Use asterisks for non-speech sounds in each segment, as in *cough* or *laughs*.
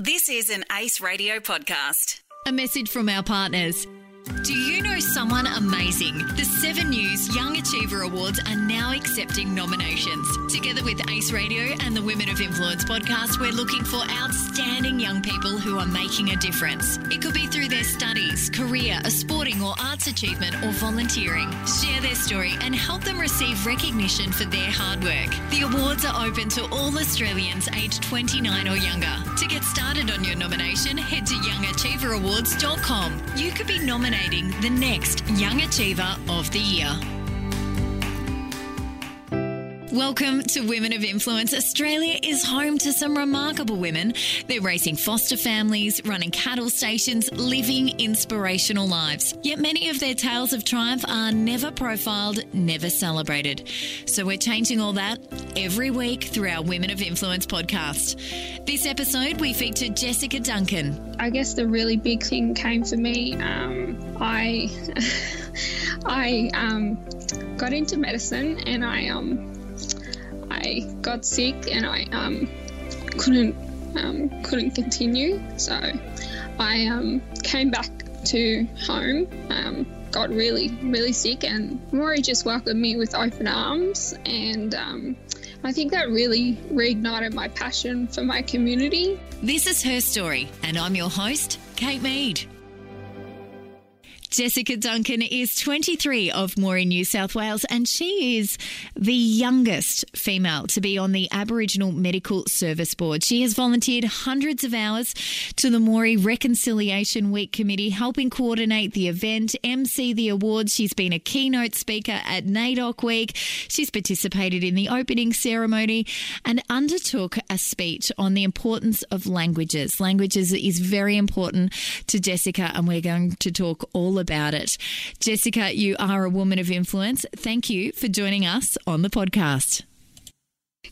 This is an Ace Radio podcast. A message from our partners. Do you know someone amazing? The Seven News Young Achiever Awards are now accepting nominations. Together with Ace Radio and the Women of Influence podcast, we're looking for outstanding young people who are making a difference. It could be through their studies, career, a sporting or arts achievement, or volunteering. Share their story and help them receive recognition for their hard work. The awards are open to all Australians aged 29 or younger. To get started on your nomination, head to youngachiever.awards.com. You could be nominating the next Young Achiever of the Year. Welcome to Women of Influence. Australia is home to some remarkable women. They're raising foster families, running cattle stations, living inspirational lives. Yet many of their tales of triumph are never profiled, never celebrated. So we're changing all that every week through our Women of Influence podcast. This episode, we feature Jessica Duncan. I guess the really big thing came for me. Um, I *laughs* I um, got into medicine and I um, I got sick and I um, couldn't um, couldn't continue. So I um, came back to home. Um, got really really sick and Moree just welcomed me with open arms and um, I think that really reignited my passion for my community. This is her story, and I'm your host, Kate Meade. Jessica Duncan is 23 of Moree, New South Wales, and she is the youngest female to be on the Aboriginal Medical Service Board. She has volunteered hundreds of hours to the Moree Reconciliation Week Committee, helping coordinate the event, MC the awards. She's been a keynote speaker at NAIDOC Week. She's participated in the opening ceremony and undertook a speech on the importance of languages. Languages is very important to Jessica, and we're going to talk all about it. Jessica, you are a woman of influence. Thank you for joining us on the podcast.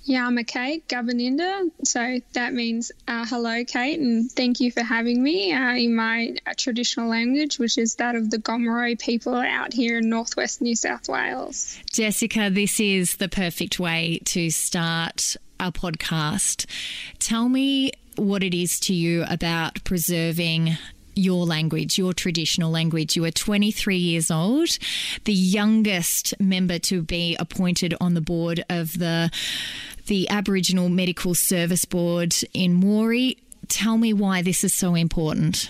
Yeah, I'm a Kate Gavaninda. So that means uh, hello, Kate, and thank you for having me uh, in my uh, traditional language, which is that of the Gomeroi people out here in northwest New South Wales. Jessica, this is the perfect way to start a podcast. Tell me what it is to you about preserving your language, your traditional language. You are 23 years old, the youngest member to be appointed on the board of the the Aboriginal Medical Service Board in Moree. Tell me why this is so important.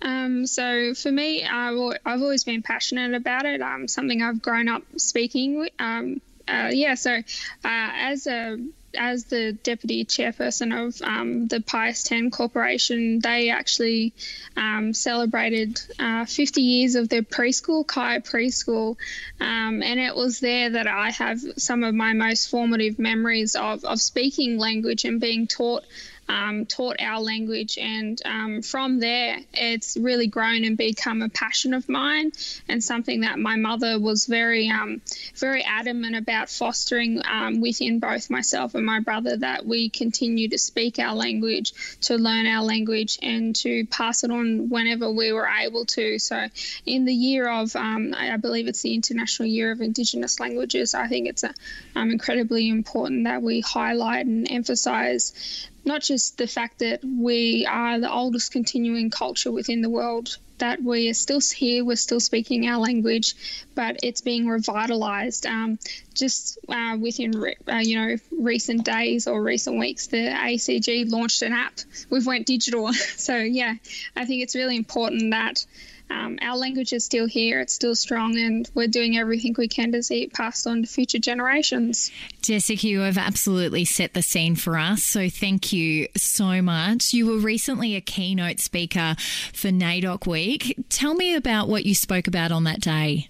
Um, so for me, I've, I've always been passionate about it. Um, something I've grown up speaking. Um, uh, yeah, so uh, as a as the deputy chairperson of um, the Pius X Corporation, they actually um, celebrated uh, 50 years of their preschool, Kaya Preschool, um, and it was there that I have some of my most formative memories of, of speaking language and being taught um, taught our language. And um, from there, it's really grown and become a passion of mine and something that my mother was very, um, very adamant about fostering um, within both myself and my brother that we continue to speak our language, to learn our language, and to pass it on whenever we were able to. So, in the year of, um, I believe it's the International Year of Indigenous Languages, I think it's a, um, incredibly important that we highlight and emphasize not just the fact that we are the oldest continuing culture within the world, that we are still here, we're still speaking our language, but it's being revitalized. Um, just uh, within re- uh, you know recent days or recent weeks, the ACG launched an app. We've went digital, *laughs* so yeah, I think it's really important that um, our language is still here, it's still strong, and we're doing everything we can to see it passed on to future generations. Jessica, you have absolutely set the scene for us, so thank you so much. You were recently a keynote speaker for NAIDOC Week. Tell me about what you spoke about on that day.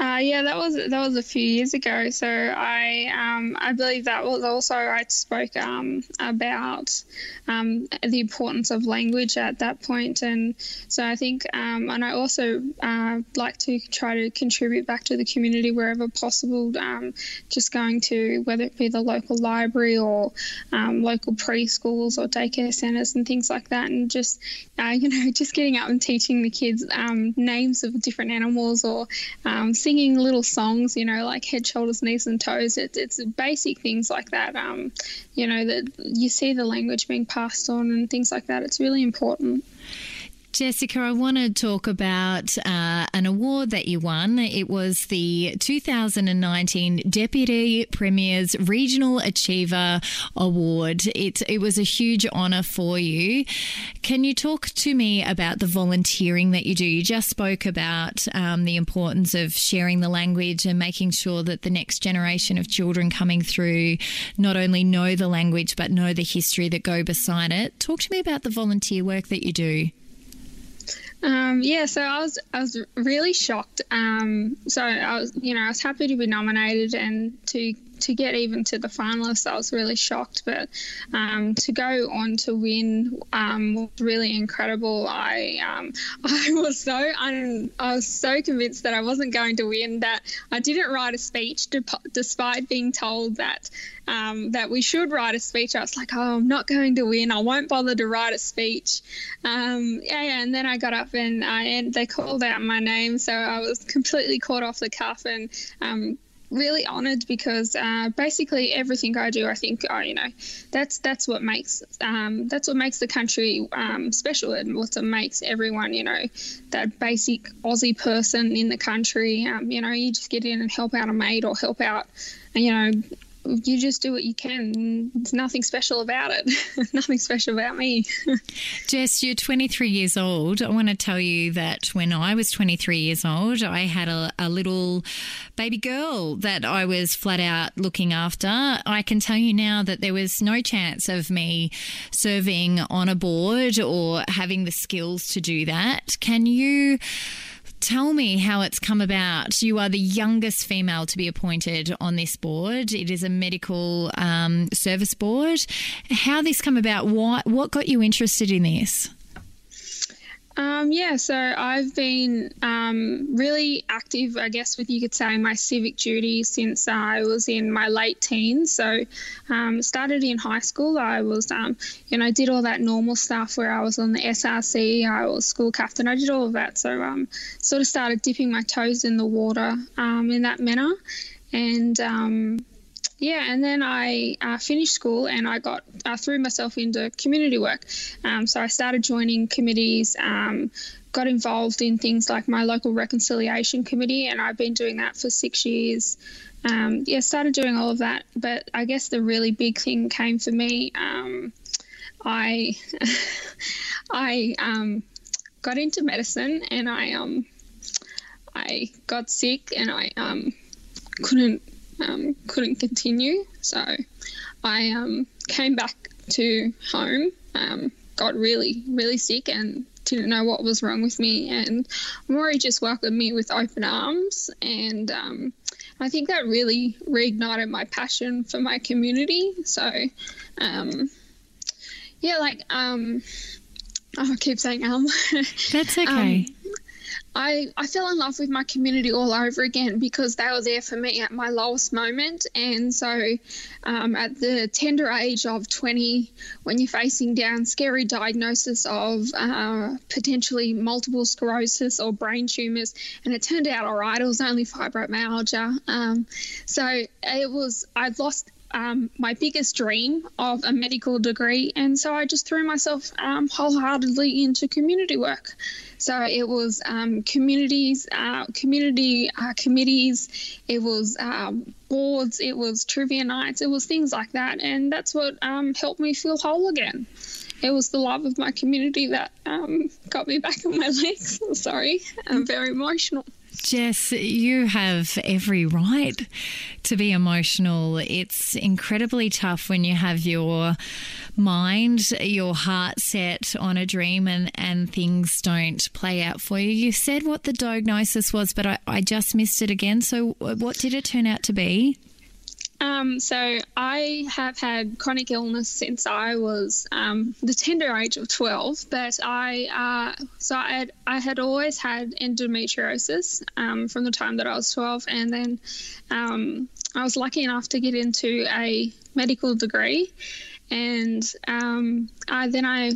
Uh, yeah, that was that was a few years ago. So I um, I believe that was also I spoke um, about um, the importance of language at that point, and so I think um, and I also uh, like to try to contribute back to the community wherever possible. Um, just going to whether it be the local library or um, local preschools or daycare centres and things like that, and just uh, *laughs* you know just getting up and teaching the kids names of different animals or singing little songs, you know, like head, shoulders, knees, and toes. It, it's basic things like that. Um, you know, that you see the language being passed on and things like that. It's really important. Jessica, I want to talk about uh, an award that you won. It was the 2019 Deputy Premier's Regional Achiever Award. It, it was a huge honour for you. Can you talk to me about the volunteering that you do? You just spoke about um, the importance of sharing the language and making sure that the next generation of children coming through not only know the language but know the history that go beside it. Talk to me about the volunteer work that you do. Um, yeah, so I was I was really shocked. Um, so I was you know I was happy to be nominated and to to get even to the finalists, I was really shocked. But um, to go on to win um, was really incredible. I um, *laughs* I was so un- I was so convinced that I wasn't going to win that I didn't write a speech de- despite being told that um, that we should write a speech. I was like, oh, I'm not going to win. I won't bother to write a speech. Um, yeah, yeah, and then I got up and, I, and they called out my name, so I was completely caught off the cuff and um, really honoured because uh, basically everything I do, I think, oh, you know, that's that's what makes um, that's what makes the country um, special and what makes everyone, you know, that basic Aussie person in the country. Um, you know, you just get in and help out a mate or help out, you know, you just do what you can. There's nothing special about it. *laughs* nothing special about me. *laughs* Jess, you're 23 years old. I want to tell you that when I was 23 years old, I had a, a little baby girl that I was flat out looking after. I can tell you now that there was no chance of me serving on a board or having the skills to do that. Can you? Tell me how it's come about. You are the youngest female to be appointed on this board. It is a medical um, service board. How this come about? What what got you interested in this? Um, yeah, so I've been um, really active, I guess, with you could say my civic duty since I was in my late teens. So, um, started in high school. I was, um, you know, did all that normal stuff where I was on the SRC, I was school captain, I did all of that. So, um, sort of started dipping my toes in the water um, in that manner. And yeah, and then I uh, finished school and I got uh, threw myself into community work. Um, so I started joining committees, um, got involved in things like my local reconciliation committee, and I've been doing that for six years. Um, yeah, started doing all of that, but I guess the really big thing came for me. Um, I *laughs* I um, got into medicine and I um I got sick and I um couldn't um, couldn't continue. So I um, came back to home, um, got really, really sick, and didn't know what was wrong with me. And Moree just welcomed me with open arms. And um, I think that really reignited my passion for my community. So, um, yeah, like, um, oh, I keep saying *laughs* um. That's okay. I, I fell in love with my community all over again because they were there for me at my lowest moment. And so, um, at the tender age of 20, when you're facing down scary diagnosis of uh, potentially multiple sclerosis or brain tumors, and it turned out all right, it was only fibromyalgia. Um, so, it was, I'd lost um, my biggest dream of a medical degree, and so I just threw myself um, wholeheartedly into community work. So it was um, communities, uh, community uh, committees, it was uh, boards, it was trivia nights, it was things like that, and that's what um, helped me feel whole again. It was the love of my community that um, got me back on my legs. *laughs* Sorry, I'm very emotional. Jess, you have every right to be emotional. It's incredibly tough when you have your mind, your heart set on a dream and, and things don't play out for you. You said what the diagnosis was, but I, I just missed it again. So, uh, what did it turn out to be? Um, so I have had chronic illness since I was um, the tender age of 12, but I uh, so I had, I had always had endometriosis um, from the time that I was 12, and then um, I was lucky enough to get into a medical degree, and um, I, then I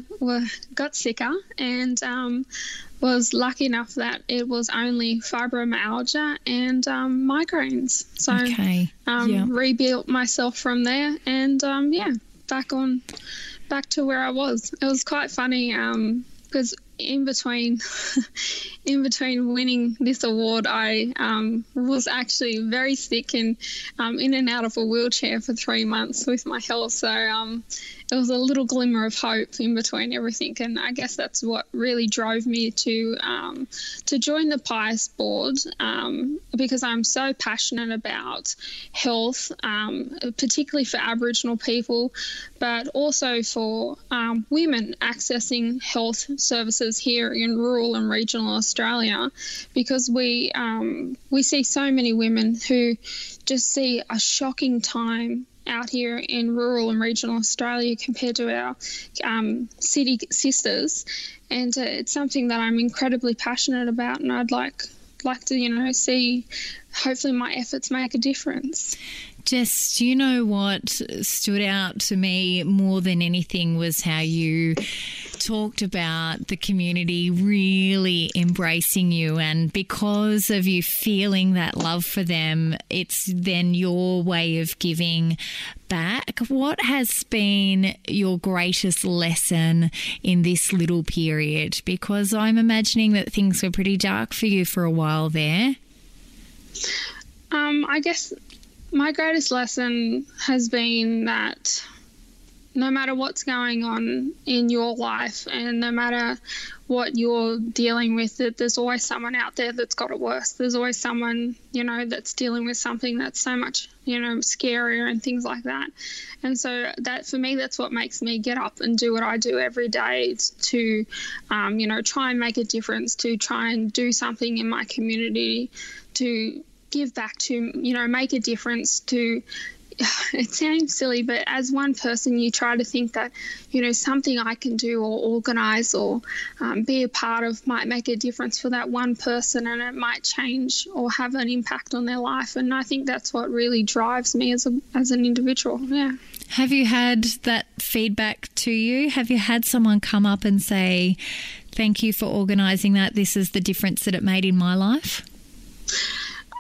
got sicker, and um, was lucky enough that it was only fibromyalgia and um, migraines. So Okay. um, Yeah. rebuilt myself from there, and um, yeah, back on, back to where I was. It was quite funny because in between, *laughs* in between winning this award, I um, was actually very sick and um, in and out of a wheelchair for three months with my health. So it was a little glimmer of hope in between everything, and I guess that's what really drove me to um, to join the Pius board um, because I'm so passionate about health, um, particularly for Aboriginal people, but also for um, women accessing health services here in rural and regional Australia, because we um, we see so many women who just see a shocking time out here in rural and regional Australia compared to our um, city sisters, and uh, it's something that I'm incredibly passionate about, and I'd like like to you know see hopefully my efforts make a difference. Jess, do you know what stood out to me more than anything was how you talked about the community really embracing you, and because of you feeling that love for them, it's then your way of giving back. What has been your greatest lesson in this little period? Because I'm imagining that things were pretty dark for you for a while there. Um, I guess my greatest lesson has been that no matter what's going on in your life and no matter what you're dealing with, that there's always someone out there that's got it worse. There's always someone, you know, that's dealing with something that's so much, you know, scarier and things like that. And so that for me, that's what makes me get up and do what I do every day to, um, you know, try and make a difference, to try and do something in my community, to give back to, you know, make a difference to *sighs* it sounds silly, but as one person, you try to think that, you know, something I can do or organize or um, be a part of might make a difference for that one person and it might change or have an impact on their life. And I think that's what really drives me as, a, as an individual. Yeah. Have you had that feedback to you? Have you had someone come up and say, Thank you for organising that? This is the difference that it made in my life?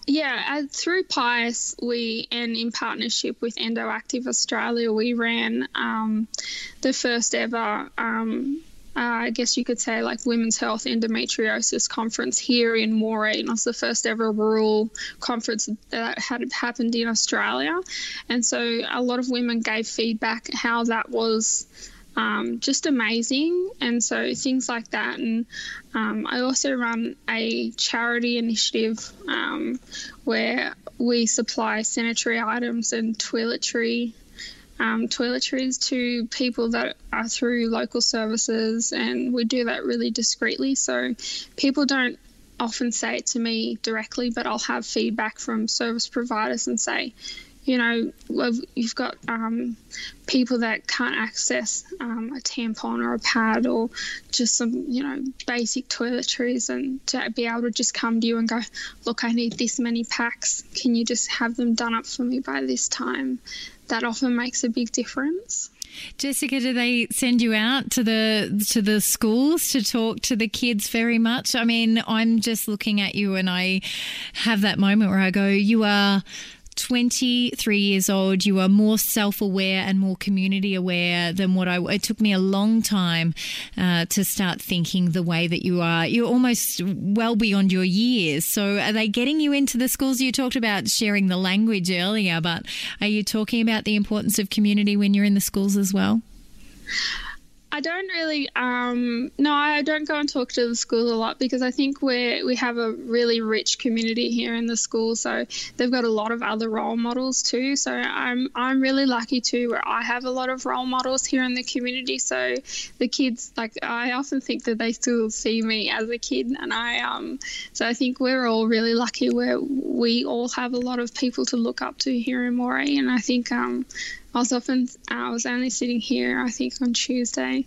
Yeah, uh, through Pius, we and in partnership with EndoActive Australia, we ran um, the first ever, um, uh, I guess you could say, like Women's Health Endometriosis Conference here in Moree. And it was the first ever rural conference that had happened in Australia, and so a lot of women gave feedback how that was. Um, just amazing. And so things like that. And um, I also run a charity initiative um, where we supply sanitary items and toiletry. Um, toiletries to people that are through local services, and we do that really discreetly. So people don't often say it to me directly, but I'll have feedback from service providers and say, you know, you've got um, people that can't access um, a tampon or a pad or just some, you know, basic toiletries, and to be able to just come to you and go, look, I need this many packs. Can you just have them done up for me by this time? That often makes a big difference. Jessica, do they send you out to the to the schools to talk to the kids very much? I mean, I'm just looking at you and I have that moment where I go, you are 23 years old, you are more self aware and more community aware than what I. It took me a long time uh, to start thinking the way that you are. You're almost well beyond your years. So, are they getting you into the schools? You talked about sharing the language earlier, but are you talking about the importance of community when you're in the schools as well? I don't really, um, no, I don't go and talk to the schools a lot because I think we we have a really rich community here in the school. So they've got a lot of other role models too. So I'm I'm really lucky too, where I have a lot of role models here in the community. So the kids, like I often think that they still see me as a kid, and I um, so I think we're all really lucky where we all have a lot of people to look up to here in Moree, and I think um, I was often I was only sitting here I think on Tuesday,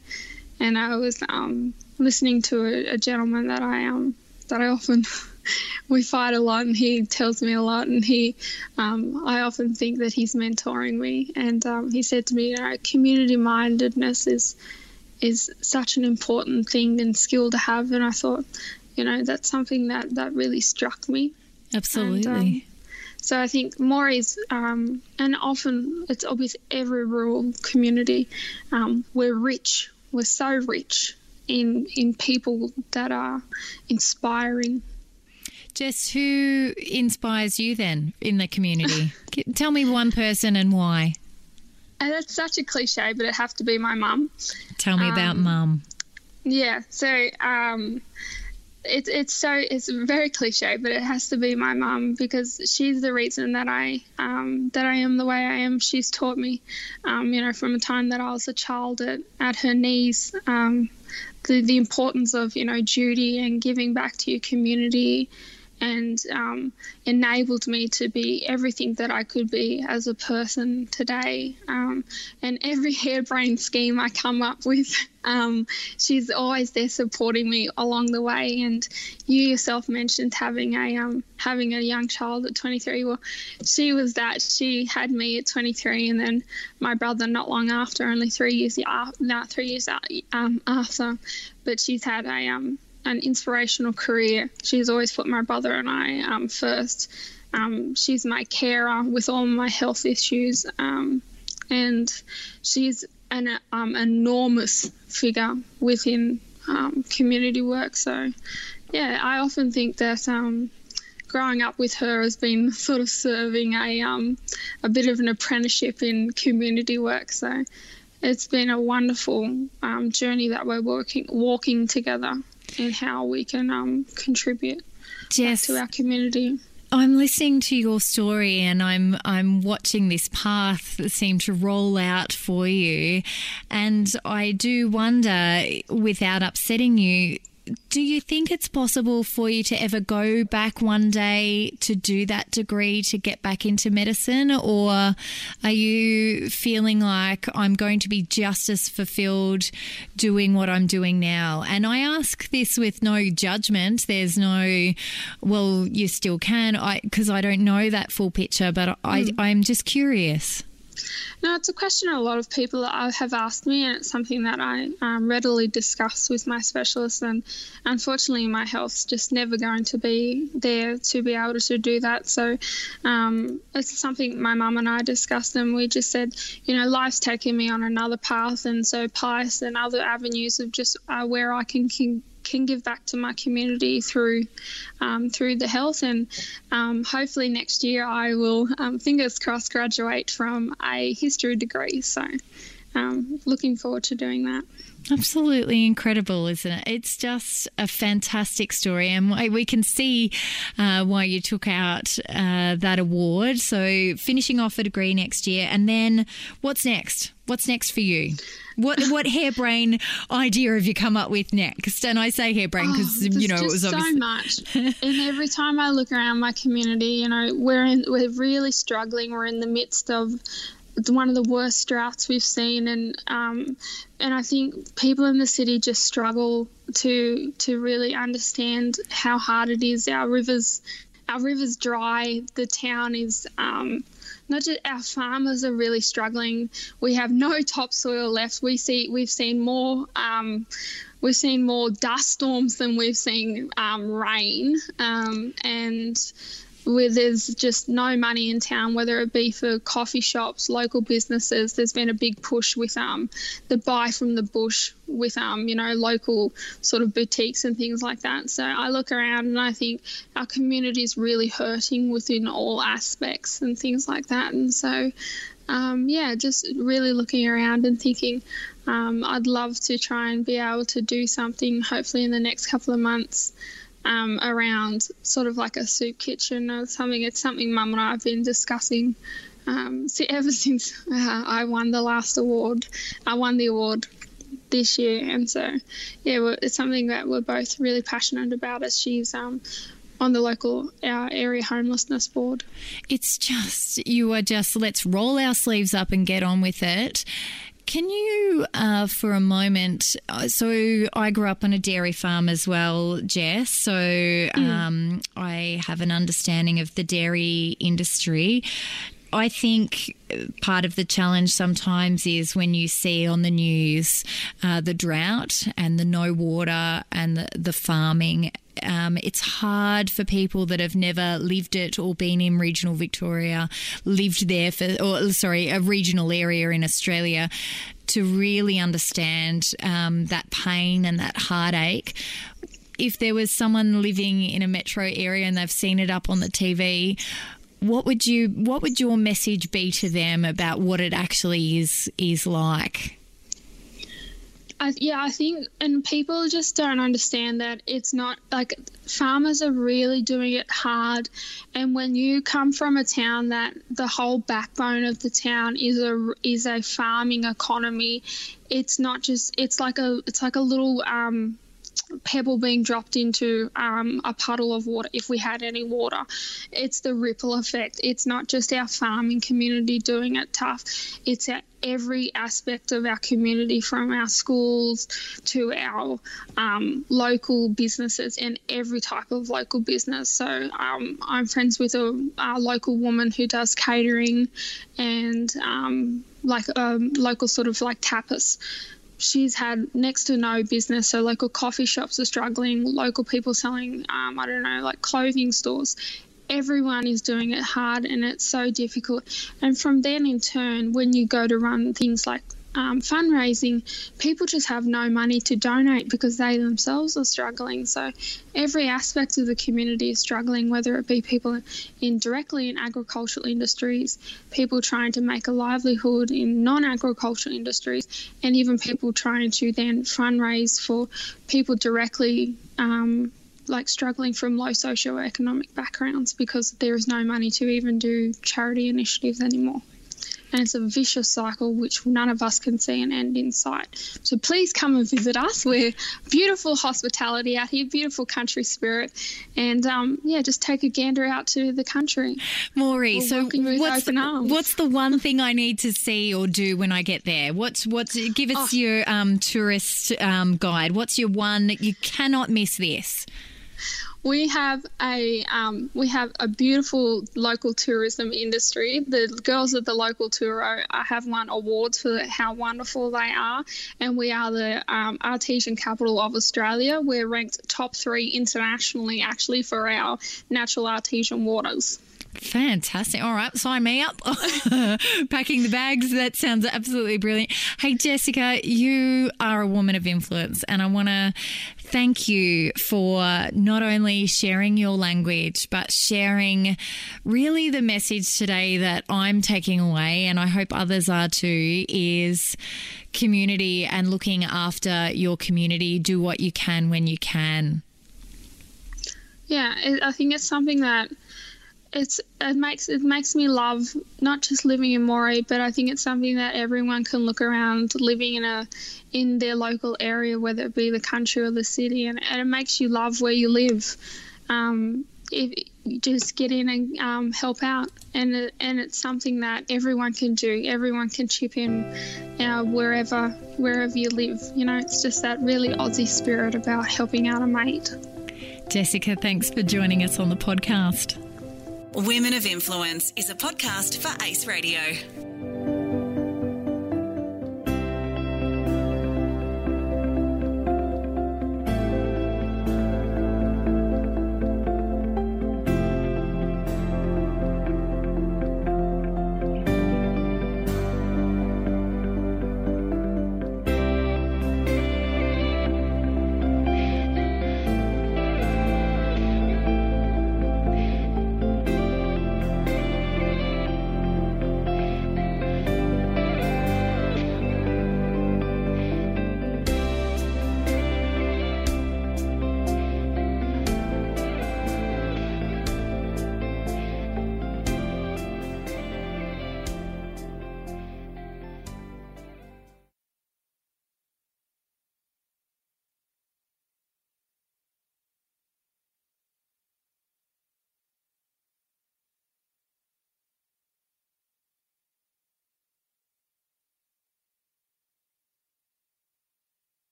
and I was um, listening to a, a, gentleman that I um that I often *laughs* we fight a lot and he tells me a lot and he um, I often think that he's mentoring me and um, he said to me you know community mindedness is is such an important thing and skill to have. And I thought, you know, that's something that that really struck me. Absolutely. And, um, so I think Moree's, um, and often it's obvious every rural community, um, we're rich. We're so rich in in people that are inspiring. Jess, who inspires you then in the community? *laughs* Tell me one person and why. And that's such a cliche, but it have to be my mum. Tell me um, about mum. Yeah, so um, it's it's so it's very cliche, but it has to be my mum because she's the reason that I um, that I am the way I am. She's taught me, um, you know, from a time that I was a child at, at her knees, um, the the importance of you know duty and giving back to your community and um, enabled me to be everything that I could be as a person today. Um, and every *laughs* harebrained scheme I come up with, um, she's always there supporting me along the way. And you yourself mentioned having a um, having a young child at 23. Well, she was that. She had me at 23, and then my brother not long after, only three years after, not three years um, after. But she's had a um, an inspirational career. She's always put my brother and I um, first. Um, she's my carer with all my health issues, um, and she's an um, enormous figure within um, community work. So, yeah, I often think that um, growing up with her has been *laughs* sort of serving a a bit of an apprenticeship in community work. So, it's been a wonderful journey that we're working walking together and how we can um, contribute Jess, to our community. I'm listening to your story and I'm I'm watching this path that seem to roll out for you and I do wonder without upsetting you do you think it's possible for you to ever go back one day to do that degree to get back into medicine? Or are you feeling like I'm going to be just as fulfilled doing what I'm doing now? And I ask this with no judgment. There's no, well, you still can, I because I, I, don't know that full picture, but I, mm. I'm just curious. No, it's a question a lot of people have asked me, and it's something that I um, readily discuss with my specialist. And unfortunately, my health's just never going to be there to be able to do that. So um, it's something my mum and I discussed, and we just said, you know, life's taking me on another path, and so Pius and other avenues of just uh, where I can, can can give back to my community through um, through the health and um, hopefully next year I will um, fingers crossed graduate from a history degree so um, looking forward to doing that Absolutely incredible, isn't it? It's just a fantastic story, and we can see uh, why you took out uh, that award. So, finishing off a degree next year, and then what's next? What's next for you? What what harebrain idea have you come up with next? And I say harebrain because oh, you know it was obviously- so much. *laughs* and every time I look around my community, you know, we're in, we're really struggling. We're in the midst of one of the worst droughts we've seen, and um, and I think people in the city just struggle to to really understand how hard it is. Our rivers, our rivers dry. The town is. Um, not just our farmers are really struggling. We have no *laughs* topsoil left. We see we've seen more um, we've seen more dust storms than we've seen um, rain, um, and where there's just no money in town, whether it be for coffee shops, local businesses. There's been a big push with um, the buy from the bush with um, you know local sort of boutiques and things like that. So I look around and I think our community is really hurting within all aspects and things like that. And so um, yeah, just really looking around and thinking um, I'd love to try and be able to do something hopefully in the next couple of months um, around sort of like a soup kitchen or something. It's something Mum and I have been discussing um, *laughs* ever since uh, I won the last award. I won the award this year, and so yeah, it's something that we're both really passionate about. As she's um, on the local our area homelessness board. It's just you are just let's roll our sleeves up and get on with it. Can you, uh, for a moment, uh, so I grew up on a dairy farm as well, Jess. So mm. um, I have an understanding of the dairy industry. I think part of the challenge sometimes is when you see on the news uh, the drought and the no water and the, the farming. Um, it's hard for people that have never lived it or been in regional Victoria, lived there for, or sorry, a regional area in Australia, to really understand um, that pain and that heartache if there was someone living in a metro area and they've seen it up on the TV, what would you what would your message be to them about what it actually is is like? I, yeah, I think, and people just don't understand that it's not like farmers are really doing it hard. And when you come from a town that the whole backbone of the town is a is a farming economy, it's not just it's like a it's like a little um, pebble being dropped into um, a puddle of water if we had any water. It's the ripple effect. It's not just our farming community doing it tough, it's at every aspect of our community from our schools to our um, local businesses and every type of local business. So um, I'm friends with a, a, local woman who does catering and um, like a um, local sort of like tapas she's had next to no business. So local coffee shops are struggling, local people selling, um, I don't know, like clothing stores. Everyone is doing it hard and it's so difficult. And from then in turn, when you go to run things like um, fundraising, people just have no money to donate because they themselves are struggling. So every aspect of the community is struggling, whether it be people in directly in agricultural industries, people trying to make a livelihood in non-agricultural industries, and even people trying to then fundraise for people directly. Um, like struggling from low socioeconomic backgrounds because there is no money to even do charity initiatives anymore and it's a vicious cycle which none of us can see an end in sight. So please come and visit us. We're beautiful hospitality out here, beautiful country spirit, and um, yeah, just take a gander out to the country. Moree, so what's the, what's the one thing I need to see or do when I get there? What's what's give us oh. your um, tourist um, guide? What's your one you cannot miss this? We have a um, we have a beautiful local tourism industry. The girls at the local tour are, have won awards for how wonderful they are, and we are the um, artesian capital of Australia. We're ranked top three internationally, actually, for our natural artesian waters. Fantastic. All right, sign me up. *laughs* Packing the bags. That sounds absolutely brilliant. Hey, Jessica, you are a woman of influence, and I want to thank you for not only sharing your language, but sharing really the message today that I'm taking away, and I hope others are too, is community and looking after your community. Do what you can when you can. Yeah, I think it's something that it's it makes it makes me love not just living in Moree, but I think it's something that everyone can look around living in a in their local area, whether it be the country or the city, and, and it makes you love where you live. Um, if, just get in and um, help out, and it, and it's something that everyone can do. Everyone can chip in, uh, wherever wherever you live. You know, it's just that really Aussie spirit about helping out a mate. Jessica, thanks for joining us on the podcast. Women of Influence is a podcast for Ace Radio.